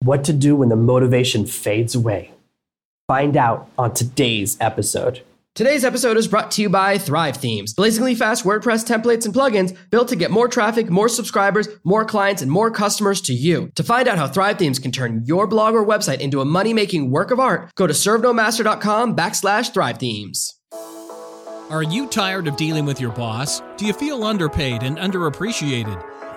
What to do when the motivation fades away. Find out on today's episode. Today's episode is brought to you by Thrive Themes, blazingly fast WordPress templates and plugins built to get more traffic, more subscribers, more clients, and more customers to you. To find out how Thrive Themes can turn your blog or website into a money-making work of art, go to servenomaster.com backslash Thrive Themes. Are you tired of dealing with your boss? Do you feel underpaid and underappreciated?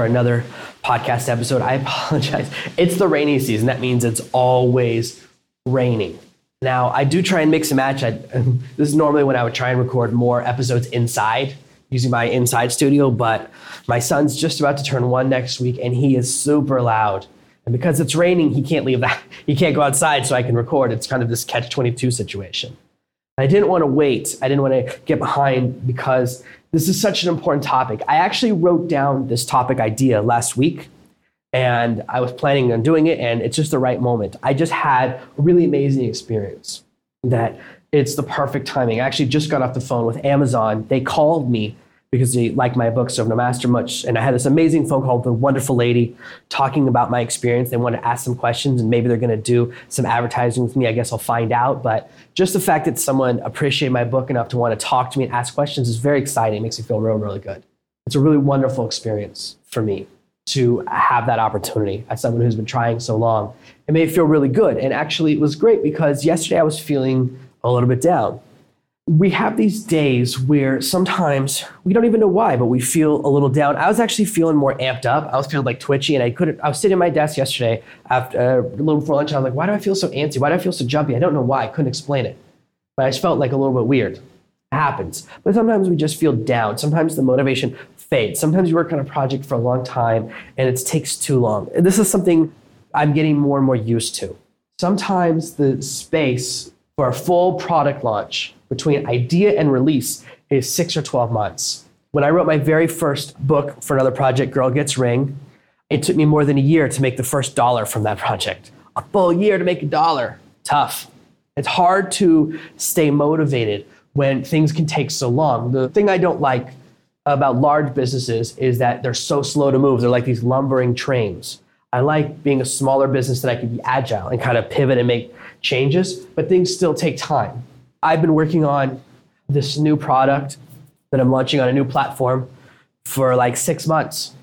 for another podcast episode. I apologize. It's the rainy season. That means it's always raining. Now, I do try and mix and match. I, this is normally when I would try and record more episodes inside using my inside studio, but my son's just about to turn one next week and he is super loud. And because it's raining, he can't leave that. He can't go outside so I can record. It's kind of this catch 22 situation. I didn't want to wait. I didn't want to get behind because this is such an important topic. I actually wrote down this topic idea last week and I was planning on doing it, and it's just the right moment. I just had a really amazing experience that it's the perfect timing. I actually just got off the phone with Amazon. They called me because they like my book, Serve No Master much. And I had this amazing phone call with a wonderful lady talking about my experience. They want to ask some questions and maybe they're going to do some advertising with me. I guess I'll find out. But just the fact that someone appreciated my book enough to want to talk to me and ask questions is very exciting. It makes me feel real, really good. It's a really wonderful experience for me to have that opportunity as someone who's been trying so long. It made me feel really good. And actually, it was great because yesterday I was feeling a little bit down we have these days where sometimes we don't even know why, but we feel a little down. I was actually feeling more amped up. I was feeling like twitchy, and I couldn't. I was sitting at my desk yesterday after uh, a little before lunch. I was like, "Why do I feel so antsy? Why do I feel so jumpy? I don't know why. I couldn't explain it, but I just felt like a little bit weird. It happens, but sometimes we just feel down. Sometimes the motivation fades. Sometimes you work on a project for a long time and it takes too long. This is something I'm getting more and more used to. Sometimes the space for a full product launch between idea and release is six or 12 months. When I wrote my very first book for another project, Girl Gets Ring, it took me more than a year to make the first dollar from that project. A full year to make a dollar. Tough. It's hard to stay motivated when things can take so long. The thing I don't like about large businesses is that they're so slow to move. They're like these lumbering trains. I like being a smaller business that I can be agile and kind of pivot and make changes, but things still take time. I've been working on this new product that I'm launching on a new platform for like six months.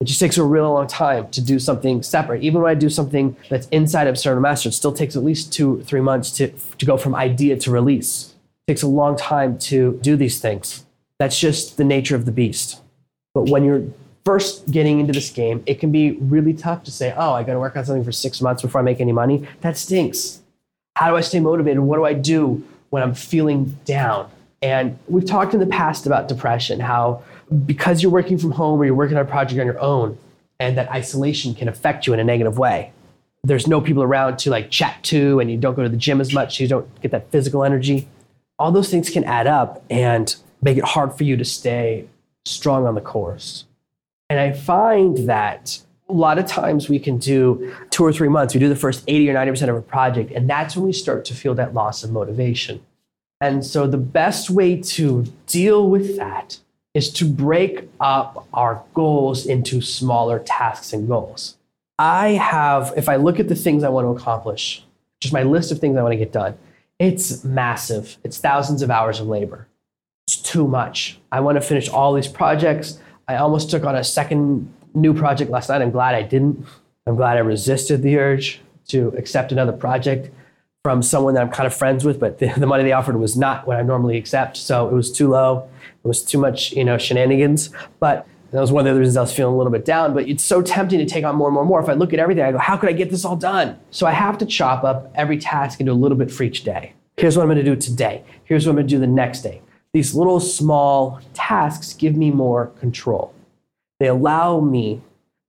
It just takes a real long time to do something separate. Even when I do something that's inside of Serve Master, it still takes at least two, three months to, to go from idea to release. It takes a long time to do these things. That's just the nature of the beast. But when you're first getting into this game, it can be really tough to say, oh, I got to work on something for six months before I make any money. That stinks. How do I stay motivated? What do I do when I'm feeling down? And we've talked in the past about depression, how because you're working from home or you're working on a project on your own, and that isolation can affect you in a negative way. There's no people around to like chat to, and you don't go to the gym as much, so you don't get that physical energy. All those things can add up and make it hard for you to stay strong on the course. And I find that a lot of times we can do two or three months, we do the first 80 or 90% of a project, and that's when we start to feel that loss of motivation. And so the best way to deal with that is to break up our goals into smaller tasks and goals. I have, if I look at the things I want to accomplish, just my list of things I want to get done, it's massive. It's thousands of hours of labor. It's too much. I want to finish all these projects. I almost took on a second new project last night. I'm glad I didn't. I'm glad I resisted the urge to accept another project from someone that I'm kind of friends with, but the, the money they offered was not what I normally accept. So it was too low. It was too much, you know, shenanigans. But that was one of the reasons I was feeling a little bit down. But it's so tempting to take on more and more and more. If I look at everything, I go, how could I get this all done? So I have to chop up every task into a little bit for each day. Here's what I'm going to do today. Here's what I'm going to do the next day. These little small tasks give me more control. They allow me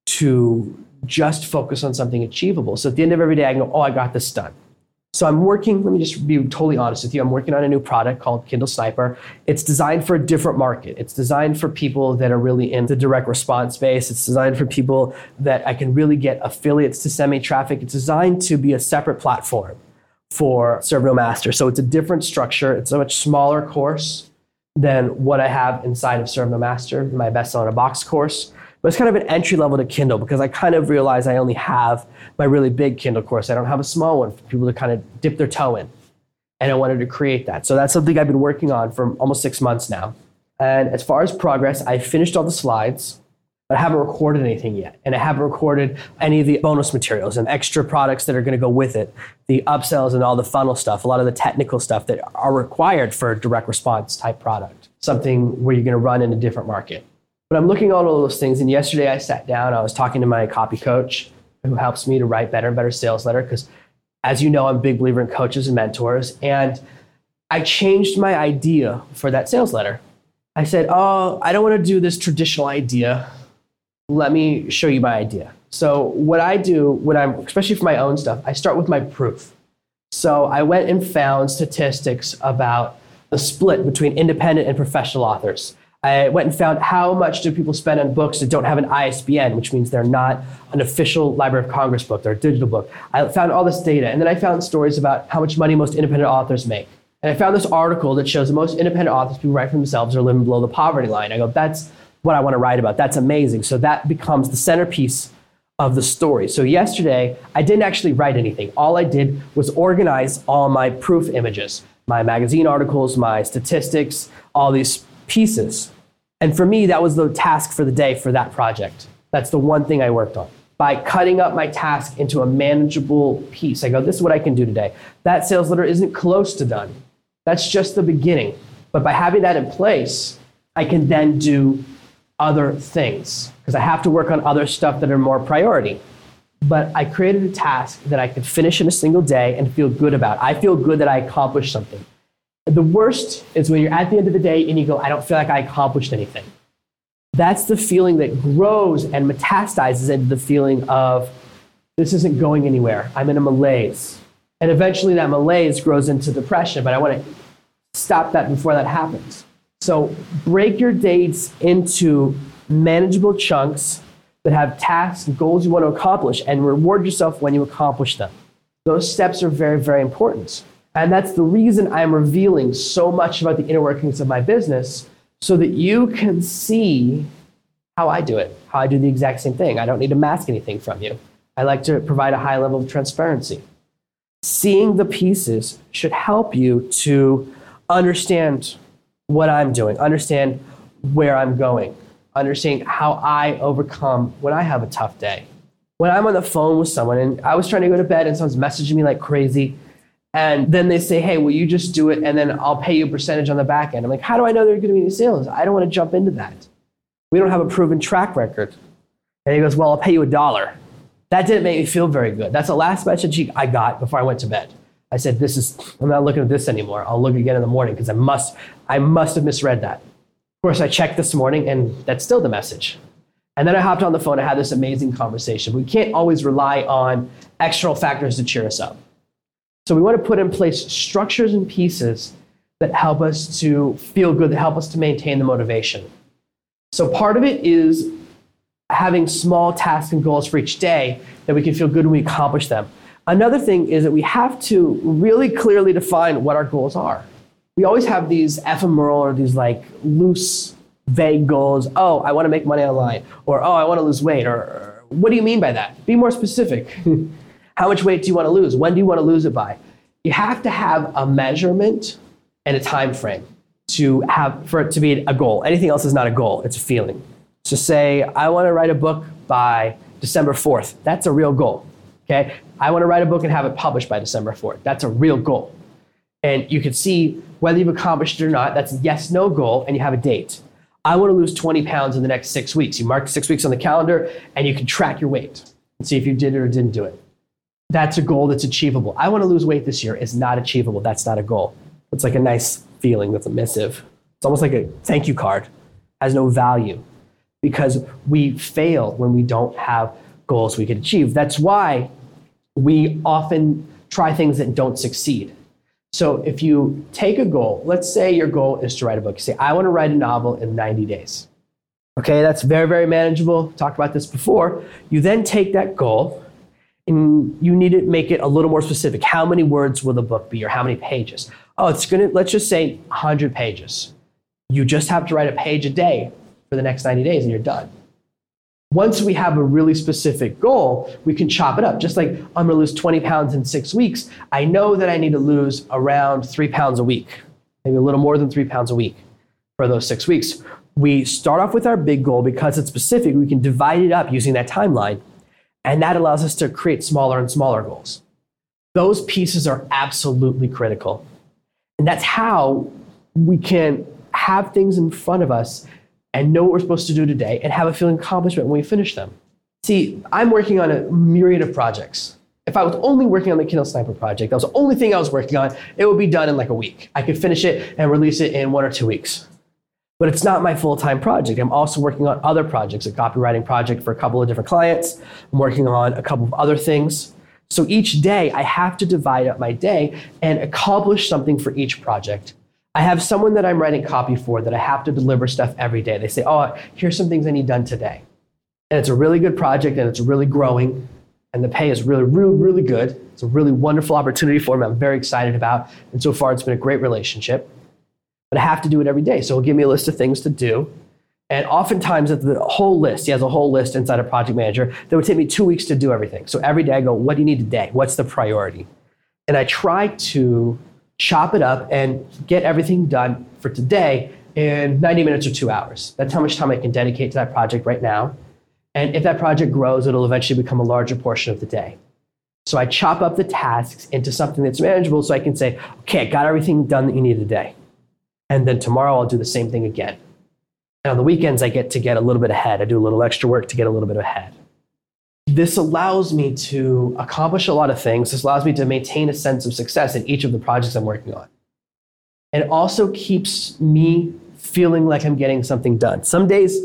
to just focus on something achievable. So at the end of every day, I can go, oh, I got this done. So I'm working, let me just be totally honest with you. I'm working on a new product called Kindle Sniper. It's designed for a different market. It's designed for people that are really in the direct response space. It's designed for people that I can really get affiliates to send me traffic. It's designed to be a separate platform for Serve No Master. So it's a different structure. It's a much smaller course than what I have inside of Serve No Master, my best seller box course. But it's kind of an entry level to Kindle because I kind of realize I only have my really big Kindle course. I don't have a small one for people to kind of dip their toe in. And I wanted to create that. So that's something I've been working on for almost six months now. And as far as progress, I finished all the slides, but I haven't recorded anything yet. And I haven't recorded any of the bonus materials and extra products that are going to go with it, the upsells and all the funnel stuff, a lot of the technical stuff that are required for a direct response type product, something where you're going to run in a different market. But I'm looking at all those things. And yesterday I sat down, I was talking to my copy coach who helps me to write better and better sales letter because as you know, I'm a big believer in coaches and mentors. And I changed my idea for that sales letter. I said, Oh, I don't want to do this traditional idea. Let me show you my idea. So, what I do when I'm, especially for my own stuff, I start with my proof. So, I went and found statistics about the split between independent and professional authors. I went and found how much do people spend on books that don't have an ISBN, which means they're not an official Library of Congress book, they're a digital book. I found all this data, and then I found stories about how much money most independent authors make. And I found this article that shows the most independent authors, people write for themselves, are living below the poverty line. I go, that's what I want to write about. That's amazing. So that becomes the centerpiece of the story. So yesterday, I didn't actually write anything. All I did was organize all my proof images, my magazine articles, my statistics, all these pieces. And for me, that was the task for the day for that project. That's the one thing I worked on. By cutting up my task into a manageable piece, I go, this is what I can do today. That sales letter isn't close to done. That's just the beginning. But by having that in place, I can then do other things because I have to work on other stuff that are more priority. But I created a task that I could finish in a single day and feel good about. I feel good that I accomplished something. The worst is when you're at the end of the day and you go, I don't feel like I accomplished anything. That's the feeling that grows and metastasizes into the feeling of this isn't going anywhere. I'm in a malaise. And eventually that malaise grows into depression, but I want to stop that before that happens. So break your dates into manageable chunks that have tasks and goals you want to accomplish and reward yourself when you accomplish them. Those steps are very, very important. And that's the reason I'm revealing so much about the inner workings of my business so that you can see how I do it, how I do the exact same thing. I don't need to mask anything from you. I like to provide a high level of transparency. Seeing the pieces should help you to understand what I'm doing, understand where I'm going, understand how I overcome when I have a tough day. When I'm on the phone with someone and I was trying to go to bed and someone's messaging me like crazy, and then they say, hey, will you just do it and then I'll pay you a percentage on the back end. I'm like, how do I know they're going to be any sales? I don't want to jump into that. We don't have a proven track record. And he goes, well, I'll pay you a dollar. That didn't make me feel very good. That's the last message I got before I went to bed. I said, this is, I'm not looking at this anymore. I'll look again in the morning because I must, I must have misread that. Of course, I checked this morning and that's still the message. And then I hopped on the phone and had this amazing conversation. We can't always rely on external factors to cheer us up. So we want to put in place structures and pieces that help us to feel good, that help us to maintain the motivation. So part of it is having small tasks and goals for each day that we can feel good when we accomplish them. Another thing is that we have to really clearly define what our goals are. We always have these ephemeral or these like loose, vague goals. Oh, I want to make money online, or oh, I want to lose weight, or, what do you mean by that? Be more specific. How much weight do you want to lose? When do you want to lose it by? You have to have a measurement and a time frame to have for it to be a goal. Anything else is not a goal, it's a feeling. So say I want to write a book by December 4th. That's a real goal. Okay? I want to write a book and have it published by December 4th. That's a real goal. And you can see whether you've accomplished it or not. That's a yes no goal, and you have a date. I want to lose 20 pounds in the next six weeks. You mark six weeks on the calendar, and you can track your weight and see if you did it or didn't do it that's a goal that's achievable. I want to lose weight this year is not achievable. That's not a goal. It's like a nice feeling that's a missive. It's almost like a thank you card, has no value because we fail when we don't have goals we can achieve. That's why we often try things that don't succeed. So if you take a goal, let's say your goal is to write a book. You say, I want to write a novel in 90 days. Okay, that's very, very manageable. Talked about this before. You then take that goal and you need to make it a little more specific. How many words will the book be or how many pages? Oh, it's going to, let's just say 100 pages. You just have to write a page a day for the next 90 days and you're done. Once we have a really specific goal, we can chop it up. Just like I'm gonna lose 20 pounds in six weeks, I know that I need to lose around three pounds a week, maybe a little more than three pounds a week for those six weeks. We start off with our big goal because it's specific, we can divide it up using that timeline, and that allows us to create smaller and smaller goals. Those pieces are absolutely critical. And that's how we can have things in front of us and know what we're supposed to do today and have a feeling of accomplishment when we finish them. See, I'm working on a myriad of projects. If I was only working on the Kindle Sniper project, that was the only thing I was working on, it would be done in like a week. I could finish it and release it in one or two weeks. But it's not my full time project. I'm also working on other projects, a copywriting project for a couple of different clients. I'm working on a couple of other things. So each day, I have to divide up my day and accomplish something for each project. I have someone that I'm writing copy for that I have to deliver stuff every day. They say, Oh, here's some things I need done today. And it's a really good project and it's really growing. And the pay is really, really, really good. It's a really wonderful opportunity for me. I'm very excited about. And so far, it's been a great relationship. But I have to do it every day. So he'll give me a list of things to do. And oftentimes, the whole list, he has a whole list inside a project manager that would take me two weeks to do everything. So every day I go, What do you need today? What's the priority? And I try to chop it up and get everything done for today in 90 minutes or two hours. That's how much time I can dedicate to that project right now. And if that project grows, it'll eventually become a larger portion of the day. So I chop up the tasks into something that's manageable so I can say, okay, I got everything done that you need today. And then tomorrow I'll do the same thing again. And on the weekends, I get to get a little bit ahead. I do a little extra work to get a little bit ahead this allows me to accomplish a lot of things. This allows me to maintain a sense of success in each of the projects I'm working on. And also keeps me feeling like I'm getting something done. Some days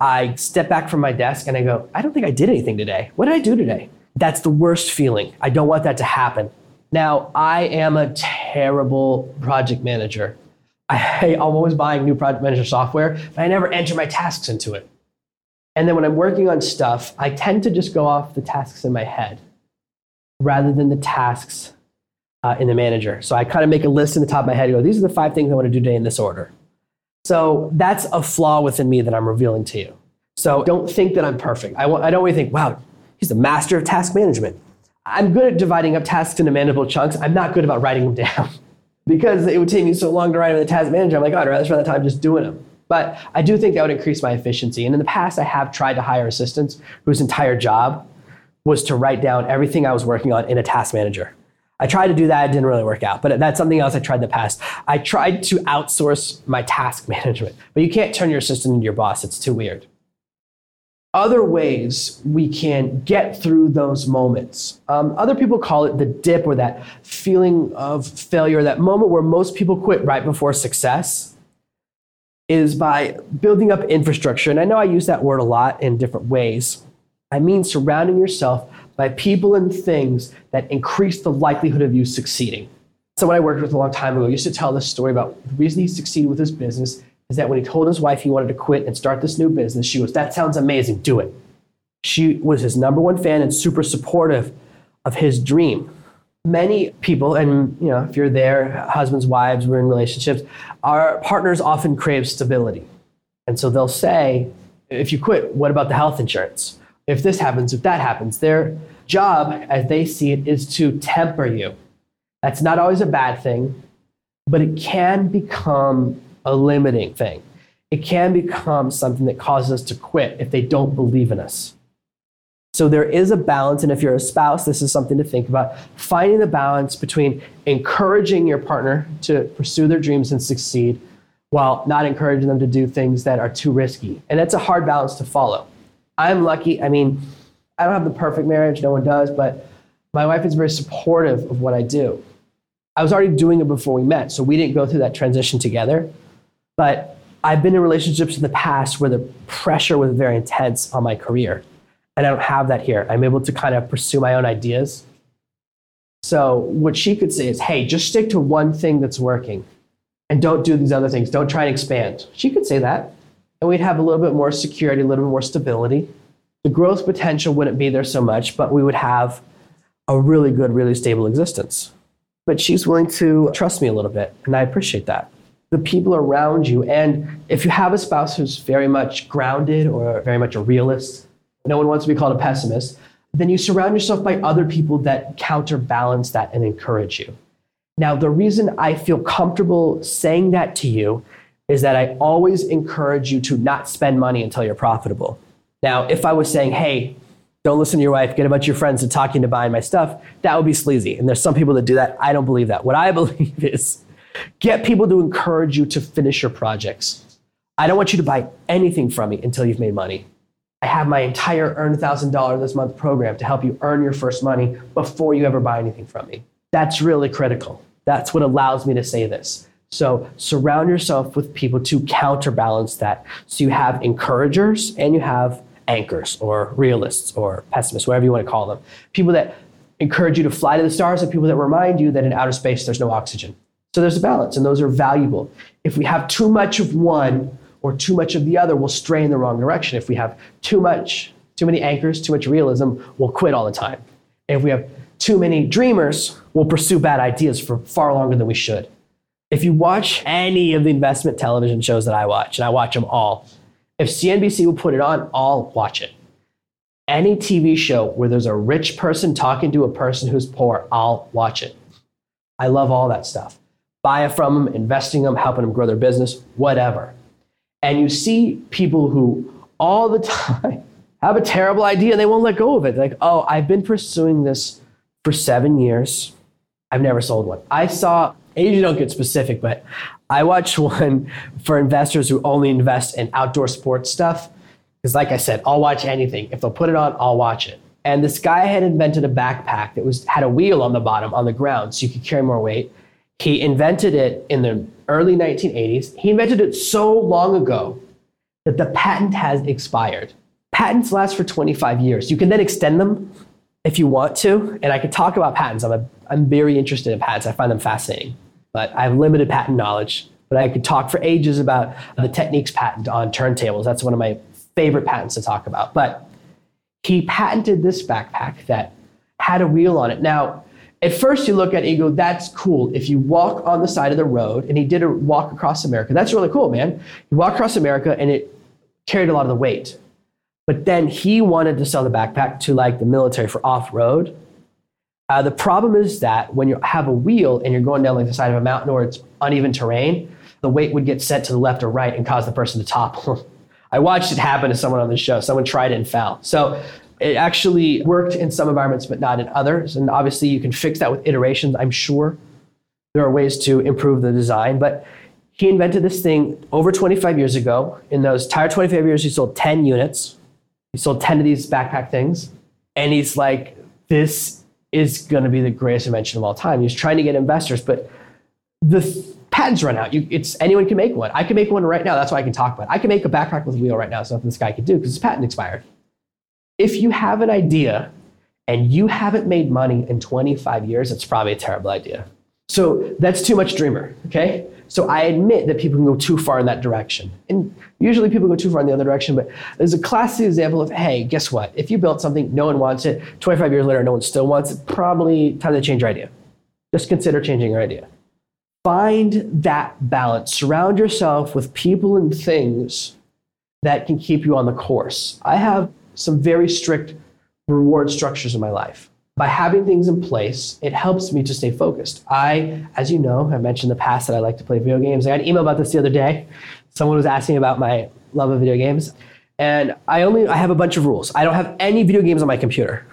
I step back from my desk and I go, I don't think I did anything today. What did I do today? That's the worst feeling. I don't want that to happen. Now, I am a terrible project manager. I, am always buying new project manager software, but I never enter my tasks into it. And then when I'm working on stuff, I tend to just go off the tasks in my head rather than the tasks uh, in the manager. So I kind of make a list in the top of my head. go, these are the five things I want to do today in this order. So that's a flaw within me that I'm revealing to you. So don't think that I'm perfect. I, I don't really think, wow, he's a master of task management. I'm good at dividing up tasks into manageable chunks. I'm not good about writing them down because it would take me so long to write them in the task manager. I'm like, oh, I'd rather spend the time just doing them. But I do think that would increase my efficiency. And in the past, I have tried to hire assistants whose entire job was to write down everything I was working on in a task manager. I tried to do that, it didn't really work out, but that's something else I tried in the past. I tried to outsource my task management, but you can't turn your assistant into your boss, it's too weird. Other ways we can get through those moments. Um, other people call it the dip or that feeling of failure, that moment where most people quit right before success is by building up infrastructure. And I know I use that word a lot in different ways. I mean surrounding yourself by people and things that increase the likelihood of you succeeding. Someone I worked with a long time ago used to tell this story about the reason he succeeded with his business is that when he told his wife he wanted to quit and start this new business, she goes, That sounds amazing, do it. She was his number one fan and super supportive of his dream many people and you know if you're there husbands wives we're in relationships our partners often crave stability. And so they'll say if you quit what about the health insurance? If this happens if that happens. Their job as they see it is to temper you. That's not always a bad thing but it can become a limiting thing. It can become something that causes us to quit if they don't believe in us so there is a balance, and if you're a spouse, this is something to think about. Finding the balance between encouraging your partner to pursue their dreams and succeed while not encouraging them to do things that are too risky. And that's a hard balance to follow. I'm lucky. I mean, I don't have the perfect marriage, no one does, but my wife is very supportive of what I do. I was already doing it before we met, so we didn't go through that transition together. But I've been in relationships in the past where the pressure was very intense on my career And I don't have that here. I'm able to kind of pursue my own ideas. So, what she could say is, hey, just stick to one thing that's working and don't do these other things. Don't try and expand. She could say that. And we'd have a little bit more security, a little bit more stability. The growth potential wouldn't be there so much, but we would have a really good, really stable existence. But she's willing to trust me a little bit, and I appreciate that. The people around you, and if you have a spouse who's very much grounded or very much a realist, no one wants to be called a pessimist, then you surround yourself by other people that counterbalance that and encourage you. Now, the reason I feel comfortable saying that to you is that I always encourage you to not spend money until you're profitable. Now, if I was saying, hey, don't listen to your wife, get a bunch of your friends to talk you into buying my stuff, that would be sleazy. And there's some people that do that. I don't believe that. What I believe is get people to encourage you to finish your projects. I don't want you to buy anything from me until you've made money. I have my entire earn $1,000 this month program to help you earn your first money before you ever buy anything from me. That's really critical. That's what allows me to say this. So surround yourself with people to counterbalance that. So you have encouragers and you have anchors or realists or pessimists, whatever you want to call them. People that encourage you to fly to the stars and people that remind you that in outer space there's no oxygen. So there's a balance and those are valuable. If we have too much of one or too much of the other, we'll stray in the wrong direction. If we have too much, too many anchors, too much realism, we'll quit all the time. If we have too many dreamers, we'll pursue bad ideas for far longer than we should. If you watch any of the investment television shows that I watch, and I watch them all, if CNBC will put it on, I'll watch it. Any TV show where there's a rich person talking to a person who's poor, I'll watch it. I love all that stuff. Buy it from them, investing them, helping them grow their business, whatever. And you see people who all the time have a terrible idea and they won't let go of it. like, oh, I've been pursuing this for seven years. I've never sold one. I saw, and you don't get specific, but I watched one for investors who only invest in outdoor sports stuff. Because, like I said, I'll watch anything. If they'll put it on, I'll watch it. And this guy had invented a backpack that was had a wheel on the bottom on the ground, so you could carry more weight. He invented it in the early 1980s. He invented it so long ago that the patent has expired. Patents last for 25 years. You can then extend them if you want to. And I could talk about patents. I'm, a, I'm very interested in patents. I find them fascinating but I have limited patent knowledge. But I could talk for ages about the Technics patent on turntables. That's one of my favorite patents to talk about. But he patented this backpack that had a wheel on it. Now, at first you look at it and you go, that's cool. If you walk on the side of the road, and he did a walk across America, that's really cool, man. He walked across America and it carried a lot of the weight. But then he wanted to sell the backpack to like the military for off road. Uh, the problem is that when you have a wheel and you're going down like the side of a mountain or it's uneven terrain, the weight would get set to the left or right and cause the person to topple. I watched it happen to someone on the show. Someone tried it and fell. So it actually worked in some environments, but not in others. And obviously, you can fix that with iterations, I'm sure. There are ways to improve the design, but he invented this thing over 25 years ago. In those entire 25 years, he sold 10 units. He sold 10 of these backpack things. And he's like, this is going to be the greatest invention of all time. He's trying to get investors, but the th- patents run out. You, it's anyone can make one. I can make one right now. That's why I can talk about. It. I can make a backpack with a wheel right now. It's nothing this guy could do because his patent expired. If you have an idea and you haven't made money in 25 years, it's probably a terrible idea. So that's too much dreamer. Okay. So I admit that people can go too far in that direction. And usually people go too far in the other direction, but there's a classic example of, hey, guess what? If you built something, no one wants it, 25 years later, no one still wants it, probably time to change your idea. Just consider changing your idea. Find that balance. Surround yourself with people and things that can keep you on the course. I have some very strict reward structures in my life by having things in place, it helps me to stay focused. I, as you know, I mentioned in the past that I like to play video games. I got an email about this the other day. Someone was asking about my love of video games. And I only I have a bunch of rules. I don't have any video games on my computer.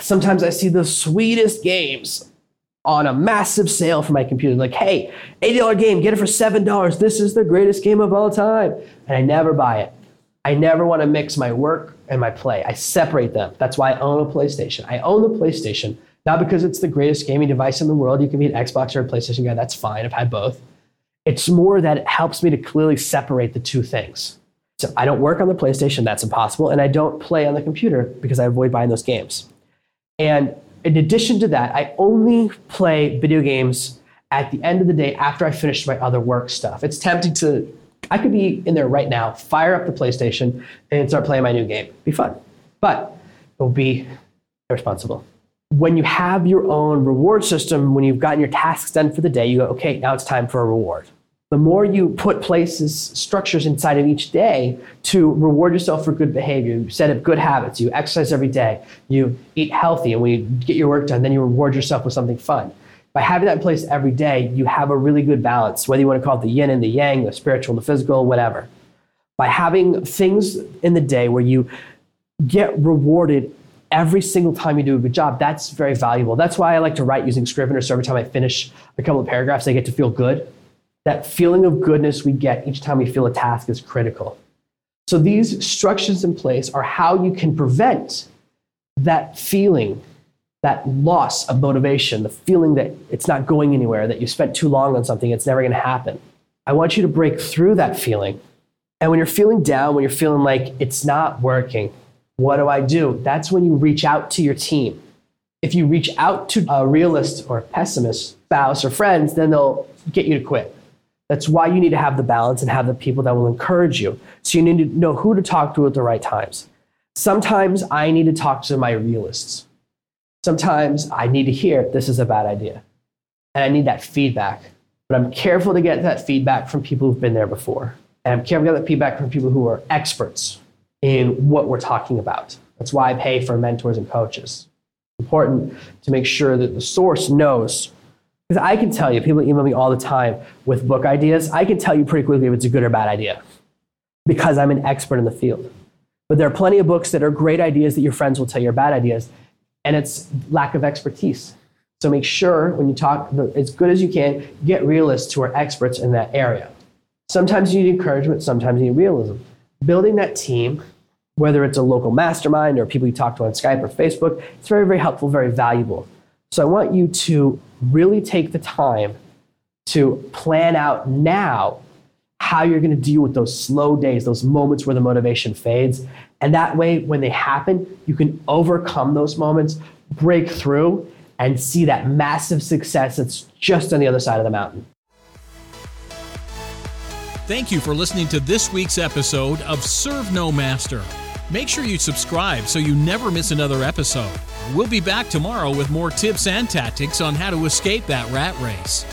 Sometimes I see the sweetest games on a massive sale for my computer. Like, hey, $80 game, get it for $7. This is the greatest game of all time. And I never buy it. I never want to mix my work and my play. I separate them. That's why I own a PlayStation. I own the PlayStation, not because it's the greatest gaming device in the world. You can be an Xbox or a PlayStation guy. That's fine. I've had both. It's more that it helps me to clearly separate the two things. So I don't work on the PlayStation, that's impossible. And I don't play on the computer because I avoid buying those games. And in addition to that, I only play video games at the end of the day after I finish my other work stuff. It's tempting to, I could be in there right now, fire up the PlayStation and start playing my new game. Be fun. But it will be irresponsible. When you have your own reward system, when you've gotten your tasks done for the day, you go, okay, now it's time for a reward. The more you put places, structures inside of each day to reward yourself for good behavior, you set up good habits, you exercise every day, you eat healthy, and when you get your work done, then you reward yourself with something fun. By having that in place every day, you have a really good balance, whether you want to call it the yin and the yang, the spiritual the physical, whatever. By having things in the day where you get rewarded every single time you do a good job, that's very valuable. That's why I like to write using Scrivener. So every time I finish a couple of paragraphs, I get to feel good. That feeling of goodness we get each time we feel a task is critical. So these structures in place are how you can prevent that feeling that loss of motivation, the feeling that it's not going anywhere, that you spent too long on something, it's never going to happen. I want you to break through that feeling. And when you're feeling down, when you're feeling like it's not working, what do I do? That's when you reach out to your team. If you reach out to a realist or a pessimist, spouse or friends, then they'll get you to quit. That's why you need to have the balance and have the people that will encourage you. So you need to know who to talk to at the right times. Sometimes I need to talk to my realists sometimes I need to hear this is a bad idea. And I need that feedback. But I'm careful to get that feedback from people who've been there before. And I'm careful to get that feedback from people who are experts in what we're talking about. That's why I pay for mentors and coaches. It's important to make sure that the source knows. Because I can tell you, people email me all the time with book ideas. I can tell you pretty quickly if it's a good or bad idea because I'm an expert in the field. But there are plenty of books that are great ideas that your friends will tell you are bad ideas and it's lack of expertise. So make sure when you talk as good as you can, get realists who are experts in that area. Sometimes you need encouragement, sometimes you need realism. Building that team, whether it's a local mastermind or people you talk to on Skype or Facebook, it's very, very helpful, very valuable. So I want you to really take the time to plan out now how you're going to deal with those slow days, those moments where the motivation fades, and that way, when they happen, you can overcome those moments, break through, and see that massive success that's just on the other side of the mountain. Thank you for listening to this week's episode of Serve No Master. Make sure you subscribe so you never miss another episode. We'll be back tomorrow with more tips and tactics on how to escape that rat race.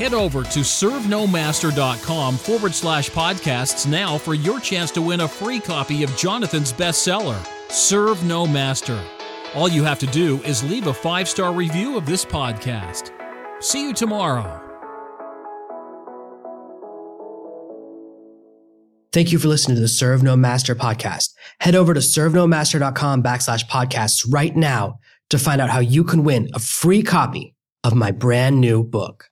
Head over to servenomaster.com forward slash podcasts now for your chance to win a free copy of Jonathan's bestseller, Serve No Master. All you have to do is leave a five star review of this podcast. See you tomorrow. Thank you for listening to the Serve No Master podcast. Head over to servenomaster.com backslash podcasts right now to find out how you can win a free copy of my brand new book.